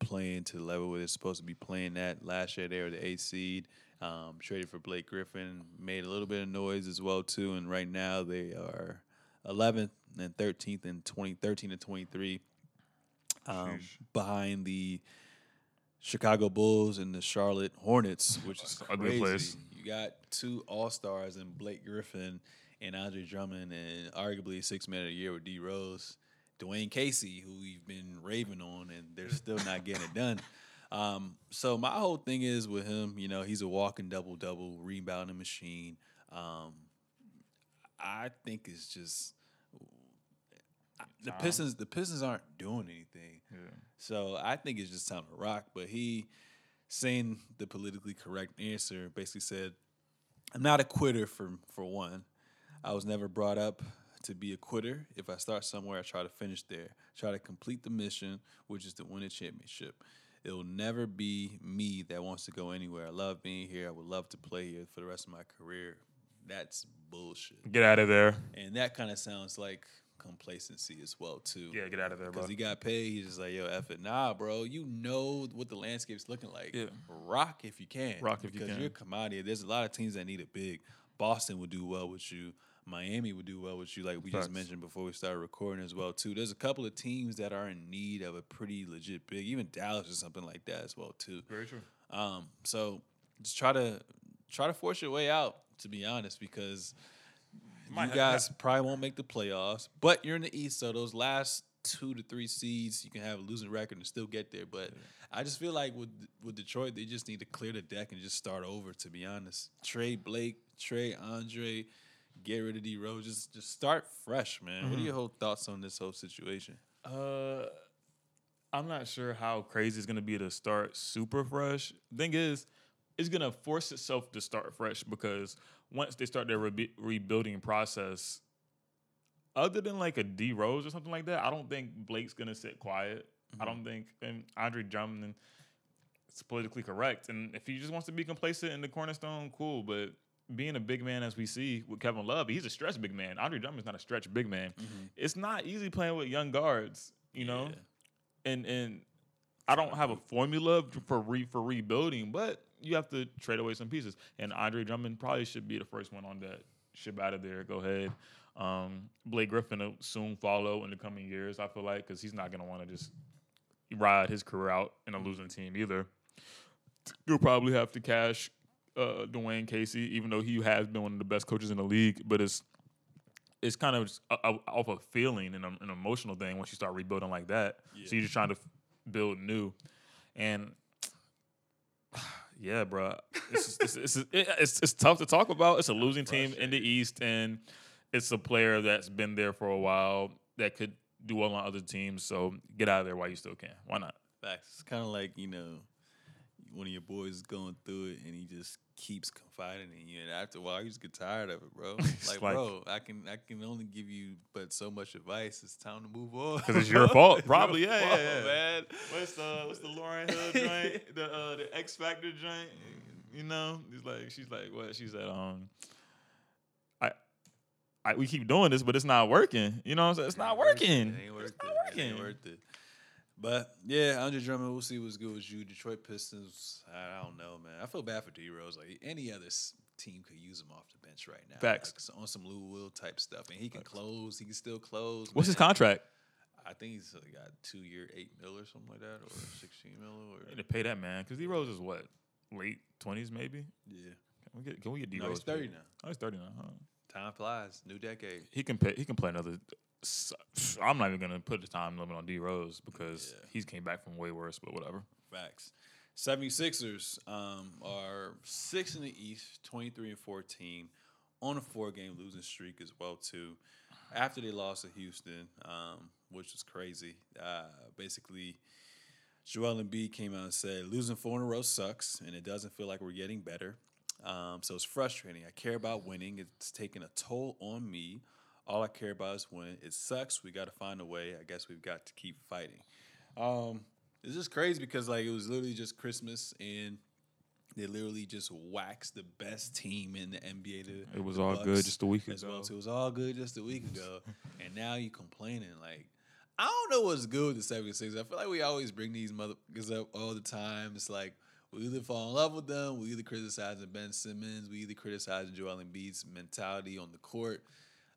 S1: playing to the level where they're supposed to be playing at. Last year, they were the eighth seed. Um, traded for Blake Griffin, made a little bit of noise as well too, and right now they are 11th and 13th and 20, 13 and 23 um, behind the Chicago Bulls and the Charlotte Hornets, which is
S2: Ugly
S1: crazy.
S2: place.
S1: You got two All Stars and Blake Griffin and Andre Drummond, and arguably six man of the year with D Rose, Dwane Casey, who we've been raving on, and they're still not getting it done. Um, so my whole thing is with him, you know, he's a walking double double rebounding machine. Um, I think it's just the. Pistons. The Pistons aren't doing anything.
S2: Yeah.
S1: So I think it's just time to rock. But he saying the politically correct answer basically said, I'm not a quitter for for one. I was never brought up to be a quitter. If I start somewhere, I try to finish there. Try to complete the mission, which is to win a championship. It'll never be me that wants to go anywhere. I love being here. I would love to play here for the rest of my career. That's bullshit.
S2: Get out of there.
S1: And that kind of sounds like complacency as well too.
S2: Yeah, get out of there, bro.
S1: Because he got paid, he's just like, yo, F it. Nah, bro, you know what the landscape's looking like.
S2: Yeah.
S1: Rock if you can.
S2: Rock if you can.
S1: because you're a commodity. There's a lot of teams that need a big. Boston would do well with you. Miami would do well with you, like we just mentioned before we started recording as well, too. There's a couple of teams that are in need of a pretty legit big, even Dallas or something like that as well, too.
S2: Very true.
S1: Um, so just try to try to force your way out, to be honest, because you guys probably won't make the playoffs. But you're in the East, so those last two to three seeds, you can have a losing record and still get there. But I just feel like with with Detroit, they just need to clear the deck and just start over. To be honest, Trey Blake, Trey Andre, get rid of D Rose, just just start fresh, man.
S2: Mm-hmm.
S1: What are your whole thoughts on this whole situation?
S2: Uh, I'm not sure how crazy it's gonna be to start super fresh. Thing is, it's gonna force itself to start fresh because once they start their rebu- rebuilding process, other than like a D Rose or something like that, I don't think Blake's gonna sit quiet. I don't mm-hmm. think, and Andre Drummond, is politically correct, and if he just wants to be complacent in the cornerstone, cool. But being a big man, as we see with Kevin Love, he's a stretch big man. Andre Drummond's not a stretch big man. Mm-hmm. It's not easy playing with young guards, you know
S1: Yeah.
S2: and and I don't have a formula for re, for rebuilding, but you have to trade away some pieces. And Andre Drummond probably should be the first one on that ship out of there. Go ahead. Um, Blake Griffin will soon follow in the coming years. I feel like because he's not gonna want to just ride his career out in a losing team either. You'll probably have to cash uh, Dwane Casey, even though he has been one of the best coaches in the league. But it's it's kind of a, a, off a feeling and a, an emotional thing once you start rebuilding like that. So you're just trying to f- build new, and yeah, bro, it's it's, it's, it's, it's tough to talk about. It's a losing team in the East, and it's a player that's been there for a while that could do well on other teams. So get out of there while you still can. Why not?
S1: Facts. It's kind of like you know, one of your boys is going through it, and he just keeps confiding in you, and after a while, you just get tired of it, bro. like,
S2: like-
S1: bro, I can I can only give you but so much advice. It's time to move on
S2: because it's your fault. Probably,
S1: your
S2: yeah, yeah,
S1: fault,
S2: yeah.
S1: man.
S2: What's the what's the Lauryn Hill joint? the uh, the X Factor joint. You know, he's like she's like what? She said, um, I, I we keep doing this, but it's not working. You know what I'm saying? It's not working.
S1: It ain't worth
S2: It's
S1: it.
S2: not
S1: It ain't
S2: working.
S1: worth it. But yeah, Andre Drummond, we'll see what's good with you. Detroit Pistons, I don't know, man. I feel bad for D Rose. Like any other team could use him off the bench right now.
S2: Facts.
S1: Like, on some Lou Will type stuff, and he can close. He can still close.
S2: What's his contract?
S1: I think he's got two year, eight mil or something like that, or sixteen mil, or
S2: need to pay that man because D Rose is what late twenties maybe.
S1: yeah.
S2: Can we get, can we get D
S1: No, he's
S2: Rose?
S1: thirty
S2: paid?
S1: now.
S2: Oh, he's thirty now. Huh?
S1: Time flies. New decade.
S2: He can pay, he can play another. I'm not even gonna put the time limit on D Rose because
S1: Yeah.
S2: he's came back from way worse. But whatever.
S1: Facts. 76ers um, are six in the East, 23 and 14, on a four game losing streak as well, too. After they lost to Houston, um, which was crazy. Uh, basically, Joel Embiid came out and said, losing four in a row sucks, and it doesn't feel like we're getting better. Um, so it's frustrating. I care about winning. It's taking a toll on me. All I care about is win. It sucks. We got to find a way. I guess we've got to keep fighting. Um, it's just crazy because like it was literally just Christmas and they literally just waxed the best team in the NBA. The,
S2: It was all good just a week
S1: as well.
S2: ago.
S1: So it was all good just a week ago, and now you're complaining like. I don't know what's good with the 76ers. I feel like we always bring these motherfuckers up all the time. It's like we either fall in love with them, we either criticize Ben Simmons, we either criticize Joel Embiid's mentality on the court.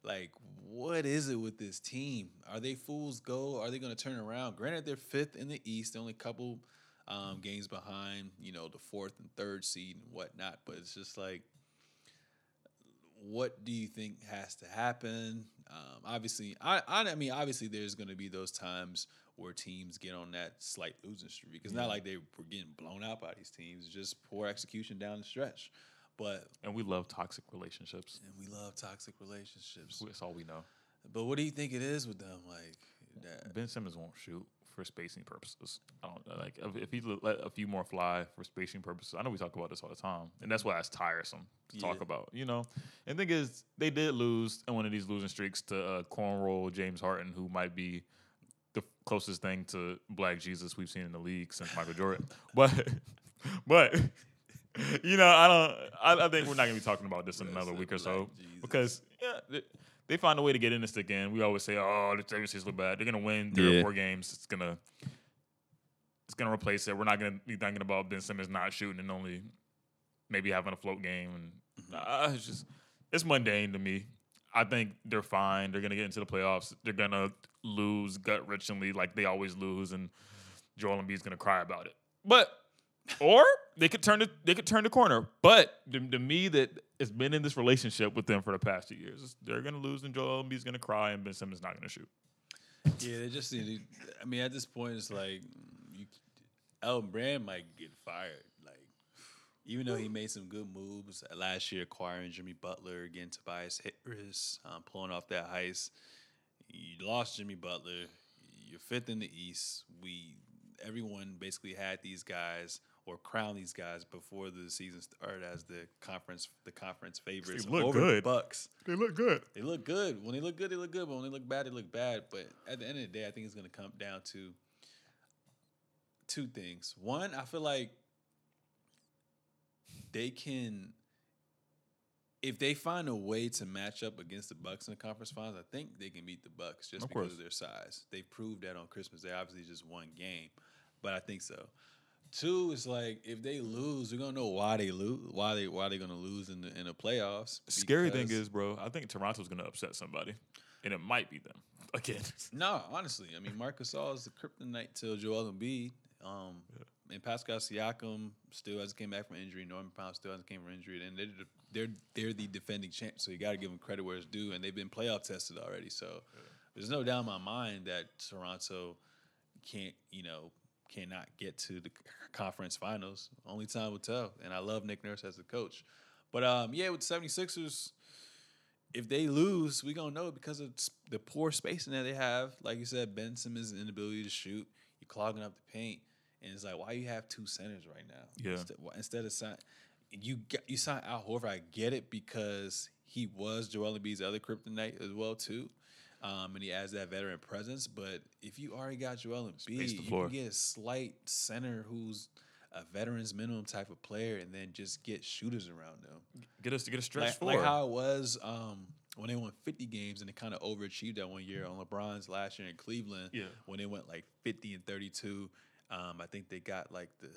S1: Like, what is it with this team? Are they fools go? Are they going to turn around? Granted, they're fifth in the East, only a couple um, games behind, you know, the fourth and third seed and whatnot. But it's just like, what do you think has to happen? Um, obviously, I, I I mean, obviously, there's going to be those times where teams get on that slight losing streak. It's not like they were getting blown out by these teams; it's just poor execution down the stretch. But
S2: And we love toxic relationships.
S1: and we love toxic relationships.
S2: That's all we know.
S1: But what do you think it is with them? Like that?
S2: Ben Simmons won't shoot for spacing purposes. I don't like if, if he let a few more fly for spacing purposes. I know we talk about this all the time, and that's why it's tiresome to talk about. You know, and the thing is, they did lose in one of these losing streaks to uh, cornroll James Harden, who might be the closest thing to Black Jesus we've seen in the league since Michael Jordan. But, but. You know, I don't. I, I think we're not gonna be talking about this in another week or so
S1: Jesus.
S2: because yeah, they, they find a way to get in this again. We always say, "Oh, the 76ers look bad. They're gonna win three
S1: Yeah.
S2: or four games. It's gonna, it's gonna replace it. We're not gonna be thinking about Ben Simmons not shooting and only maybe having a float game. And
S1: Mm-hmm.
S2: uh, it's just, it's mundane to me. I think they're fine. They're gonna get into the playoffs. They're gonna lose gut wrenchingly like they always lose, and Joel Embiid's gonna cry about it. But or they could turn the they could turn the corner. But to, to me, that has been in this relationship with them for the past two years, they're gonna lose, and Joel Embiid's gonna cry, and Ben Simmons not gonna shoot.
S1: Yeah, they just need. To, I mean, at this point, it's like you, Elton Brand might get fired. Like, even though he made some good moves last year, acquiring Jimmy Butler, getting Tobias Harris, um, pulling off that heist. You lost Jimmy Butler. You're fifth in the East. We everyone basically had these guys or crown these guys before the season started as the conference the conference favorites
S2: look
S1: over the
S2: good.
S1: Bucks.
S2: They look good.
S1: They look good. When they look good, they look good. But when they look bad, they look bad. But at the end of the day, I think it's going to come down to two things. One, I feel like they can, if they find a way to match up against the Bucks in the conference finals, I think they can beat the Bucks just
S2: Of
S1: because
S2: course.
S1: of their size. They proved that on Christmas. They obviously just one game, but I think so. Two is like if they lose, we're gonna know why they lose, why they why they're gonna lose in the in the playoffs.
S2: Scary thing is, bro, I think Toronto's gonna upset somebody, and it might be them again.
S1: No, honestly, I mean Marcus Gasol is the kryptonite to Joel Embiid. Um, and Pascal Siakam still hasn't came back from injury. Norman Powell still hasn't came from injury, and they're the- they're they're the defending champs. So you got to give them credit where it's due, and they've been playoff tested already. So there's no doubt in my mind that Toronto can't you know cannot get to the conference finals. Only time will tell. And I love Nick Nurse as a coach, but um, yeah, with the 76ers if they lose, we're gonna know because of the poor spacing that they have. Like you said, Ben Simmons' inability to shoot, you're clogging up the paint, and it's like why you have two centers right now?
S2: Yeah.
S1: Instead, instead of sign, you get, you sign Al Horford. I get it because he was Joel Embiid's other kryptonite as well too, um, and he adds that veteran presence. But if you already got Joel Embiid, you
S2: floor.
S1: can get a slight center who's a veterans minimum type of player, and then just get shooters around them
S2: Get us to get a stretch
S1: like,
S2: four.
S1: like how it was um, when they won 50 games and they kind of overachieved that one year on LeBron's last year in Cleveland.
S2: Yeah.
S1: When they went like 50 and 32, um, I think they got like the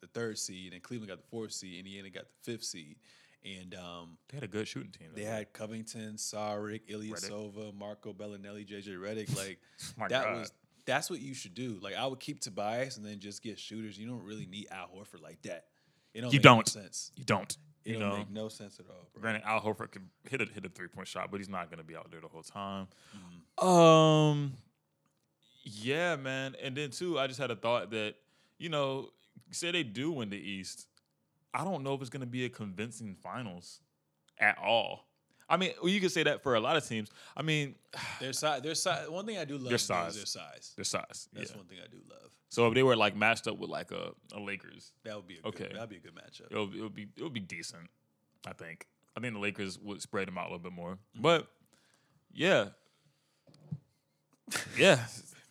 S1: the third seed, and Cleveland got the fourth seed, and Indiana got the fifth seed, and um,
S2: they had a good shooting team.
S1: they had Covington, Saric, Ilyasova, Marco Belinelli, JJ Redick. Like that
S2: God.
S1: was that's what you should do. Like I would keep Tobias and then just get shooters. You don't really need Al Horford like that. It don't
S2: You
S1: make
S2: don't.
S1: sense.
S2: you don't.
S1: It
S2: You
S1: don't
S2: know,
S1: make no sense at all, bro.
S2: granted, Al Horford could hit a hit a three point shot, but he's not going to be out there the whole time.
S1: Mm-hmm.
S2: Um, yeah, man. And then too, I just had a thought that you know, say they do win the East, I don't know if it's going to be a convincing finals at all. I mean, well, you could say that for a lot of teams. I mean,
S1: Their size, their size. One thing I do love
S2: Their size.
S1: their size.
S2: their size.
S1: That's
S2: yeah.
S1: one thing I do love.
S2: So if they were like matched up with like a, a Lakers,
S1: That would be a
S2: Okay.
S1: good. That'd be a good matchup.
S2: it'll, it'll be it'll be decent. I think. I think the Lakers would spread them out a little bit more.
S1: Mm-hmm.
S2: But yeah, yeah,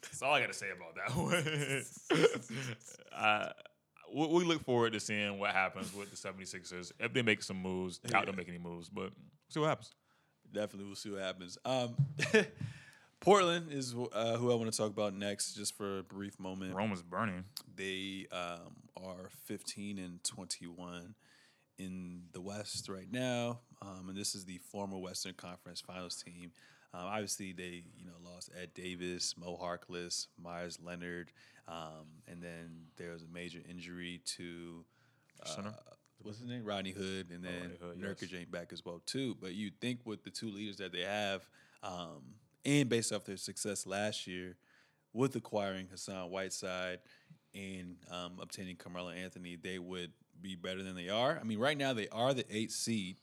S2: that's all I got to say about that one. uh, we, we look forward to seeing what happens with the 76ers if they make some moves. Doubt don't make any moves, but see what happens.
S1: Definitely, we'll see what happens. Um, Portland is uh, who I want to talk about next, just for a brief moment.
S2: Rome is burning.
S1: They um, are 15 and 21 in the West right now, um, and this is the former Western Conference Finals team. Um, obviously, they you know lost Ed Davis, Mo Harkless, Meyers Leonard, um, and then there was a major injury to uh, what's his name, Rodney Hood, and then
S2: Hood, yes.
S1: Nurkic ain't back as well too. But you think with the two leaders that they have, um, and based off their success last year with acquiring Hassan Whiteside and um, obtaining Carmelo Anthony, they would be better than they are. I mean, right now they are the eighth seed,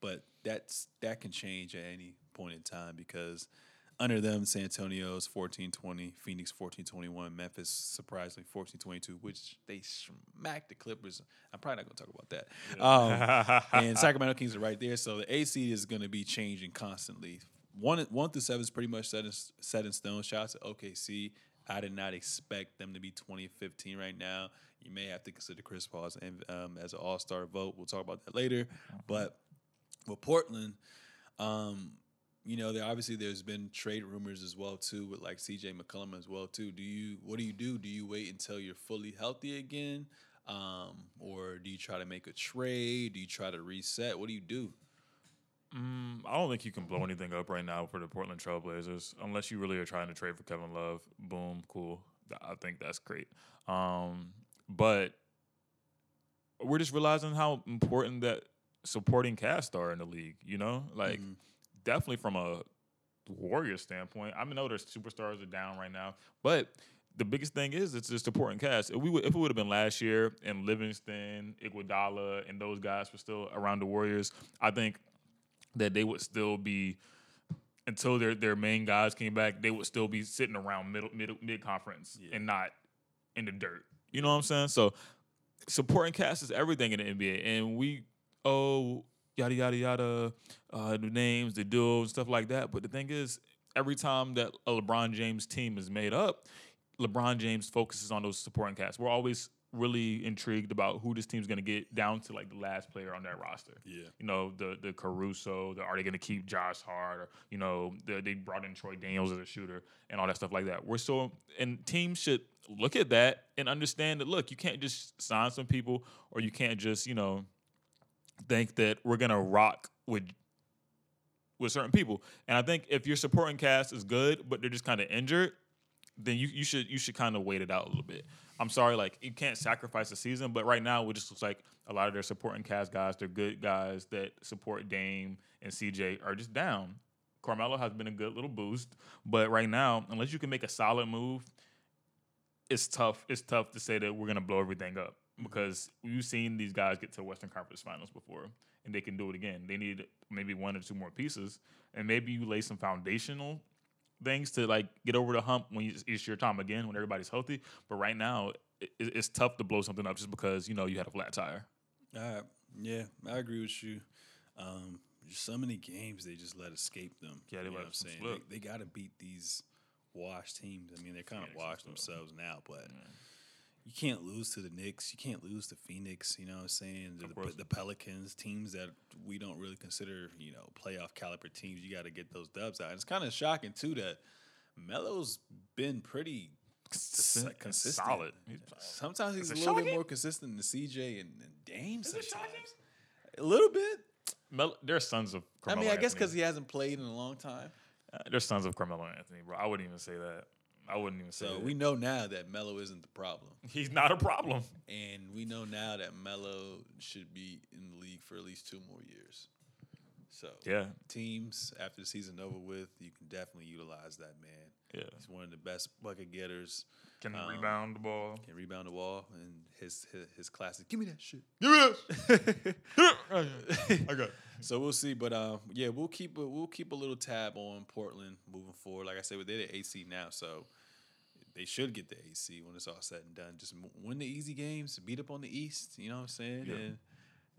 S1: but that's that can change at any point in time because under them, San Antonio's 14-20, Phoenix 14-21, Memphis surprisingly 14-22, which they smacked the Clippers. I'm probably not going to talk about that. Um, and Sacramento Kings are right there, so the A seed is going to be changing constantly. One one through seven is pretty much set in, set in stone. Shots at OKC. I did not expect them to be 2015 right now. You may have to consider Chris Paul as, an- um, as an All Star vote. We'll talk about that later. But with Portland, um, you know, there obviously there's been trade rumors as well too, with like CJ McCollum as well too. Do you what do you do? Do you wait until you're fully healthy again, um, or do you try to make a trade? Do you try to reset? What do you do?
S2: Mm, I don't think you can blow anything up right now for the Portland Trailblazers unless you really are trying to trade for Kevin Love. Boom, cool. I think that's great. Um, but we're just realizing how important that supporting cast are in the league. You know, like
S1: Mhm.
S2: Definitely from a Warriors standpoint. I know their superstars are down right now, but the biggest thing is it's just supporting cast. If we would, if it would have been last year and Livingston, Iguodala, and those guys were still around the Warriors, I think that they would still be until their their main guys came back. They would still be sitting around middle mid mid conference
S1: Yeah.
S2: and not in the dirt. You know what I'm saying? So supporting cast is everything in the NBA, and we oh yada yada yada, uh, the names, the duels, stuff like that. But the thing is, every time that a LeBron James team is made up, LeBron James focuses on those supporting cast. We're always really intrigued about who this team's going to get down to like the last player on that roster.
S1: Yeah.
S2: You know, the the Caruso, the, are they going to keep Josh Hart? Or, you know, the, they brought in Troy Daniels as a shooter and all that stuff like that. We're so, and teams should look at that and understand that, look, you can't just sign some people or you can't just, you know, think that we're to rock with with certain people. And I think if your supporting cast is good, but they're just kind of injured, then you, you should you should kind of wait it out a little bit. I'm sorry, like you can't sacrifice the season, but right now it just looks like a lot of their supporting cast guys, they're good guys that support Dame and CJ are just down. Carmelo has been a good little boost, but right now, unless you can make a solid move, it's tough. It's tough to say that we're gonna blow everything up because we've seen these guys get to Western Conference Finals before, and they can do it again. They need maybe one or two more pieces, and maybe you lay some foundational things to like get over the hump when you, it's your time again when everybody's healthy. But right now, it, it's tough to blow something up just because you know you had a flat tire.
S1: All right. Yeah, I agree with you. Um, so many games they just let escape them.
S2: Yeah, they
S1: you know what I'm saying they, they got to beat these washed teams. I mean, they're kind of
S2: and
S1: washed themselves now, but you can't lose to the Knicks. You can't lose to Phoenix. You know what I'm saying? The, the Pelicans, teams that we don't really consider, you know, playoff caliber teams. You got to get those dubs out. And it's kind of shocking too that Melo's been pretty
S2: Consistent
S1: consistent.
S2: solid.
S1: Sometimes he's a
S2: it
S1: little bit more consistent than CJ and, and Dame.
S2: Is it
S1: Sometimes
S2: shocking?
S1: a little bit.
S2: Mel- they're sons of.
S1: I mean, I guess because he hasn't played in a long time.
S2: Uh, they're sons of Carmelo Anthony, bro. I wouldn't even say that. I wouldn't even say
S1: So
S2: that.
S1: we know now that Melo isn't the problem,
S2: he's not a problem.
S1: and we know now that Melo should be in the league for at least two more years. So
S2: Yeah,
S1: teams after the season over with, you can definitely utilize that man.
S2: yeah.
S1: He's one of the best bucket getters.
S2: Can
S1: Um,
S2: rebound the ball.
S1: Can rebound the wall, and his his, his classic. Give me that shit.
S2: Give me this. I got.
S1: So we'll see, but um, yeah, we'll keep a, we'll keep a little tab on Portland moving forward. Like I said, they're the AC now, so they should get the AC when it's all said and done. Just win the easy games, beat up on the East. You know what I'm saying?
S2: Yeah.
S1: And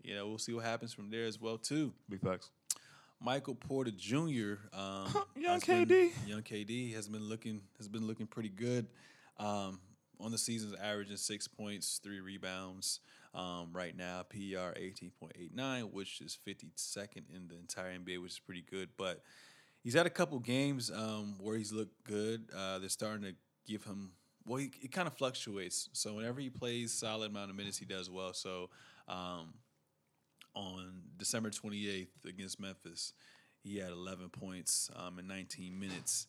S1: you know we'll see what happens from there as well too.
S2: Big facts.
S1: Michael Porter Jr. Um,
S2: Young
S1: has been-
S2: KD.
S1: young KD has been looking has been looking pretty good. Um, on the season's averaging six points, three rebounds. Um, right now, PER eighteen point eight nine, which is fifty second in the entire NBA, which is pretty good. But he's had a couple games um, where he's looked good. Uh, they're starting to give him well. He, it kind of fluctuates. So whenever he plays solid amount of minutes, he does well. So um, on December 28th against Memphis, he had 11 points um, in 19 minutes.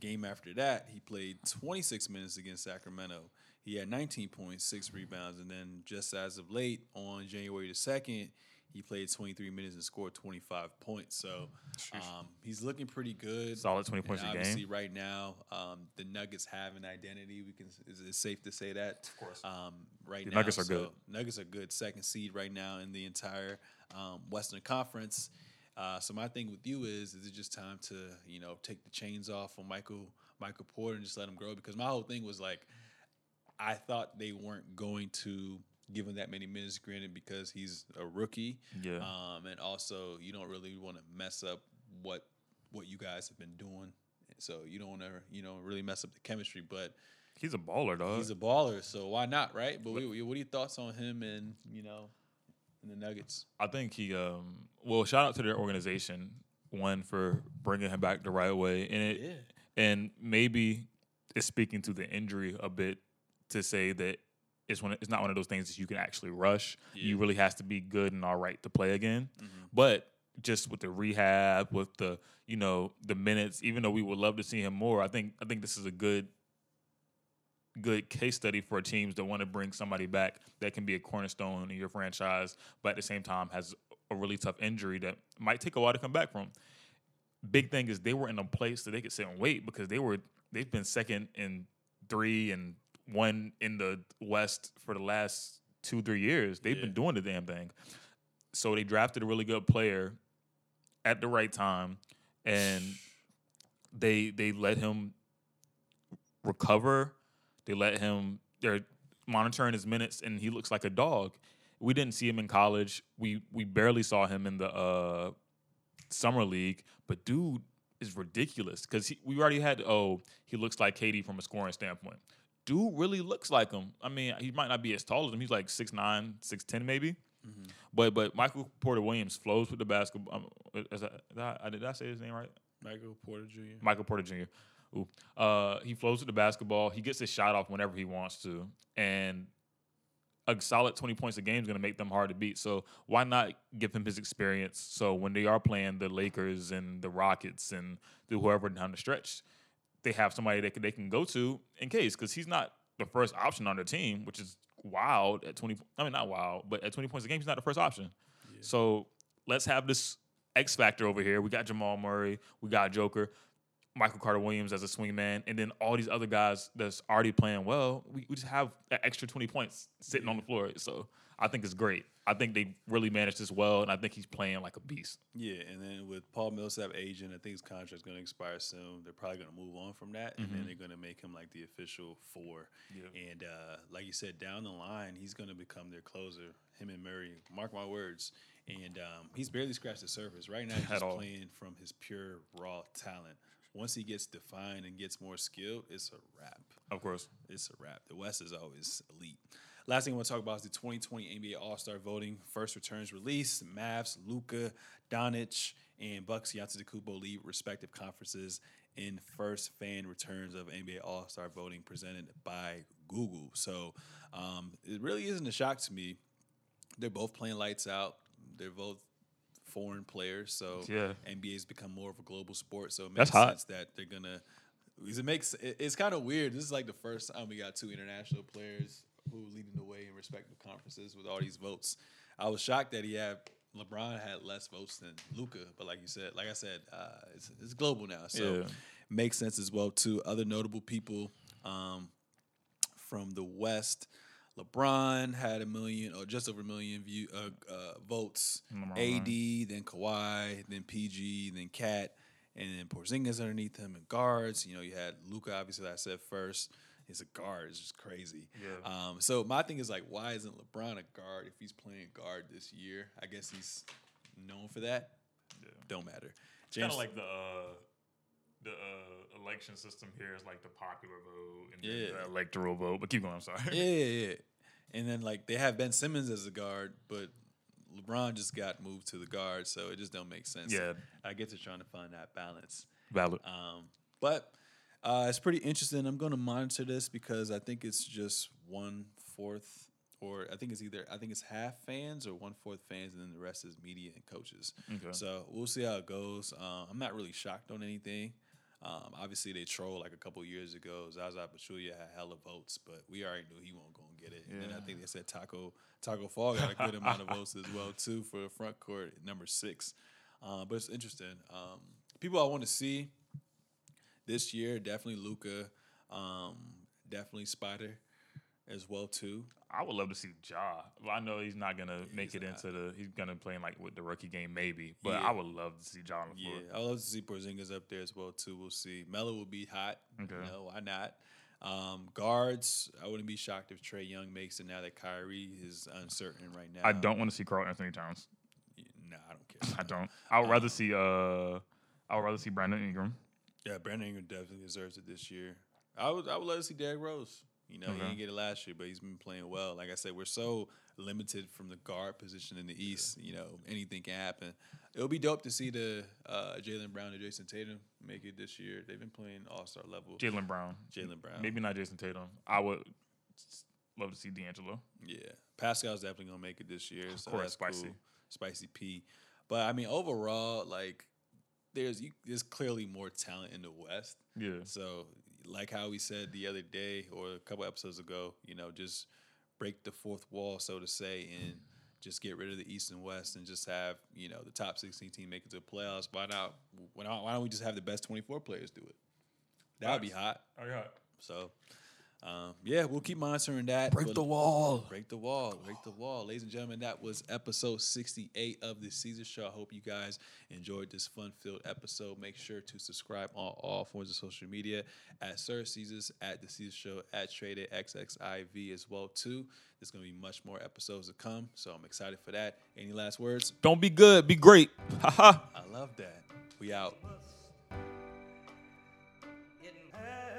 S1: Game after that, he played 26 minutes against Sacramento. He had 19 points, six rebounds, and then just as of late on January the 2nd, he played 23 minutes and scored 25 points. So um, he's looking pretty good.
S2: Solid 20
S1: And
S2: points a
S1: obviously,
S2: game.
S1: right now, um, the Nuggets have an identity. We can is it safe to say that? Of
S2: course.
S1: Um, right
S2: The
S1: now,
S2: Nuggets are
S1: so
S2: good.
S1: Nuggets are good, second seed right now in the entire um, Western Conference. Uh, so my thing with you is, is it just time to you know take the chains off on Michael Michael Porter and just let him grow? Because my whole thing was like, I thought they weren't going to give him that many minutes, granted because he's a rookie.
S2: Yeah.
S1: Um, and also you don't really want to mess up what what you guys have been doing. So you don't want to you know really mess up the chemistry, but
S2: He's a baller, dog.
S1: he's a baller, so why not, right? But what, what are your thoughts on him and you know, and the Nuggets?
S2: I think he. Um, well, shout out to their organization, one for bringing him back the right way, and it,
S1: Yeah.
S2: and maybe it's speaking to the injury a bit to say that it's one. It's not one of those things that you can actually rush. You
S1: Yeah. Mm-hmm.
S2: really has to be good and all right to play again. But just with the rehab, with the you know the minutes, even though we would love to see him more, I think I think this is a good good case study for teams that want to bring somebody back that can be a cornerstone in your franchise, but at the same time has a really tough injury that might take a while to come back from. Big thing is they were in a place that they could sit and wait because they were they've been second in three and one in the West for the last two three years. They've
S1: Yeah.
S2: been doing the damn thing. So they drafted a really good player at the right time, and they they let him recover. They let him. They're monitoring his minutes, and he looks like a dog. We didn't see him in college. We we barely saw him in the uh, summer league. But dude is ridiculous because we already had. Oh, he looks like KD from a scoring standpoint. Dude really looks like him. I mean, he might not be as tall as him. He's like 6'9", 6'10", maybe. But but Michael Porter Williams flows with the basketball. Um, is that, that- did I say his name right?
S1: Michael Porter Jr.
S2: Michael Porter Jr. Ooh. Uh, he flows with the basketball. He gets his shot off whenever he wants to, and a solid twenty points a game is going to make them hard to beat. So why not give him his experience? So when they are playing the Lakers and the Rockets and the whoever down the stretch, they have somebody they can they can go to in case because he's not the first option on their team, which is wild at twenty. I mean, not wild, but at twenty points a game, he's not the first option. So let's have this X factor over here. We got Jamal Murray, we got Joker, Michael Carter Williams as a swingman, and then all these other guys that's already playing well. We, we just have that extra 20 points sitting on the floor. So I think it's great. I think they really managed this well, and I think he's playing like a beast.
S1: Yeah, and then with Paul Millsap aging, I think his contract's going to expire soon. They're probably going to move on from that, and then they're going to make him like the official four.
S2: Yeah.
S1: And uh, like you said, down the line, he's going to become their closer. Him and Murray, mark my words. And um, he's barely scratched the surface. Right now, he's just playing from his pure raw talent. Once he gets defined and gets more skilled, it's a wrap
S2: Of course.
S1: it's a wrap. The West is always elite. Last thing I want to talk about is the 2020 NBA All Star voting. First returns released. Mavs, Luka, Doncic, and Bucks Antetokounmpo lead respective conferences in first fan returns of NBA All Star voting presented by Google. So um, it really isn't a shock to me. They're both playing lights out. They're both foreign players, so
S2: Yeah.
S1: NBA's become more of a global sport. So it
S2: That's
S1: makes
S2: hot.
S1: sense that they're gonna it makes it, it's kind of weird. This is like the first time we got two international players who leading the way in respective conferences with all these votes. I was shocked that he had LeBron had less votes than Luka, but like you said, like I said, uh, it's, it's global now, so
S2: Yeah.
S1: makes sense as well too. Other notable people um, from the West. LeBron had a million or just over a million view uh, uh, votes.
S2: LeBron,
S1: AD, then Kawhi, then PG, then KAT, and then Porzingis underneath him and guards. You know, you had Luka. Obviously, that I said first. He's a guard. It's just crazy.
S2: Yeah.
S1: Um, so my thing is like, why isn't LeBron a guard if he's playing guard this year? I guess he's known for that.
S2: Yeah.
S1: Don't matter.
S2: Kind of like the uh, the uh, election system here is like the popular vote and
S1: Yeah.
S2: the electoral vote. But keep going. I'm sorry.
S1: yeah, yeah, yeah. And then like they have Ben Simmons as a guard, but LeBron just got moved to the guard, so it just don't make sense.
S2: Yeah.
S1: I get to trying to find that balance.
S2: Valid.
S1: Um, but uh, it's pretty interesting. I'm going to monitor this because I think it's just one fourth, or I think it's either I think it's half fans or one fourth fans, and then the rest is media and coaches.
S2: Okay.
S1: So we'll see how it goes. Uh, I'm not really shocked on anything. Um, obviously, they trolled like a couple years ago. Zaza Pachulia had hella votes, but we already knew he won't go and get it. And then I think they said Tacko Tacko Fall got a good amount of votes as well too for front court number six. Uh, but it's interesting. Um, people I want to see this year definitely Luka, um, definitely Spider as well too.
S2: I would love to see Ja. Well, I know he's not gonna make it
S1: not.
S2: into the. He's gonna play in like with the rookie game maybe, but
S1: Yeah.
S2: I would love to see Ja on the
S1: Yeah. I would love to see Porzingis up there as well too. We'll see. Melo will be hot.
S2: Okay.
S1: You know, why not? Um, guards, I wouldn't be shocked if Trae Young makes it now that Kyrie is uncertain right now.
S2: I don't want to see Karl Anthony Towns.
S1: Nah, I don't care.
S2: I don't. I would rather see. Uh, I would rather see Brandon Ingram.
S1: Yeah, Brandon Ingram definitely deserves it this year. I would I would love to see Derrick Rose. You know, he didn't get it last year, but he's been playing well. Like I said, we're so limited from the guard position in the East. You know, anything can happen. It'll be dope to see the uh, Jaylen Brown and Jayson Tatum make it this year. They've been playing All Star level.
S2: Jaylen Brown.
S1: Jaylen Brown,
S2: Maybe not Jayson Tatum. I would love to see D'Angelo.
S1: Yeah, Pascal's definitely gonna make it this year. So
S2: course, spicy.
S1: cool. spicy P. But I mean, overall, like, there's you, there's clearly more talent in the West.
S2: Yeah.
S1: So, like how we said the other day or a couple episodes ago, you know, just break the fourth wall, so to say, and just get rid of the East and West and just have you know the top 16 team make it to the playoffs. Why not? Why not? Why don't we just have the best 24 players do it? That would be hot.
S2: Oh yeah.
S1: So, um, yeah, we'll keep monitoring that.
S2: Break
S1: But-
S2: the wall.
S1: Break the wall. Break the wall. Ladies and gentlemen, that was episode 68 of the Seezus Show. I hope you guys enjoyed this fun filled episode. Make sure to subscribe on all forms of social media at Sir Seezus, at the Seezus Show, at Treday XXIV as well too. There's gonna be much more episodes to come, so I'm excited for that. Any last words?
S2: Don't be good. Be great. Haha.
S1: I love that. We out.
S3: Getting high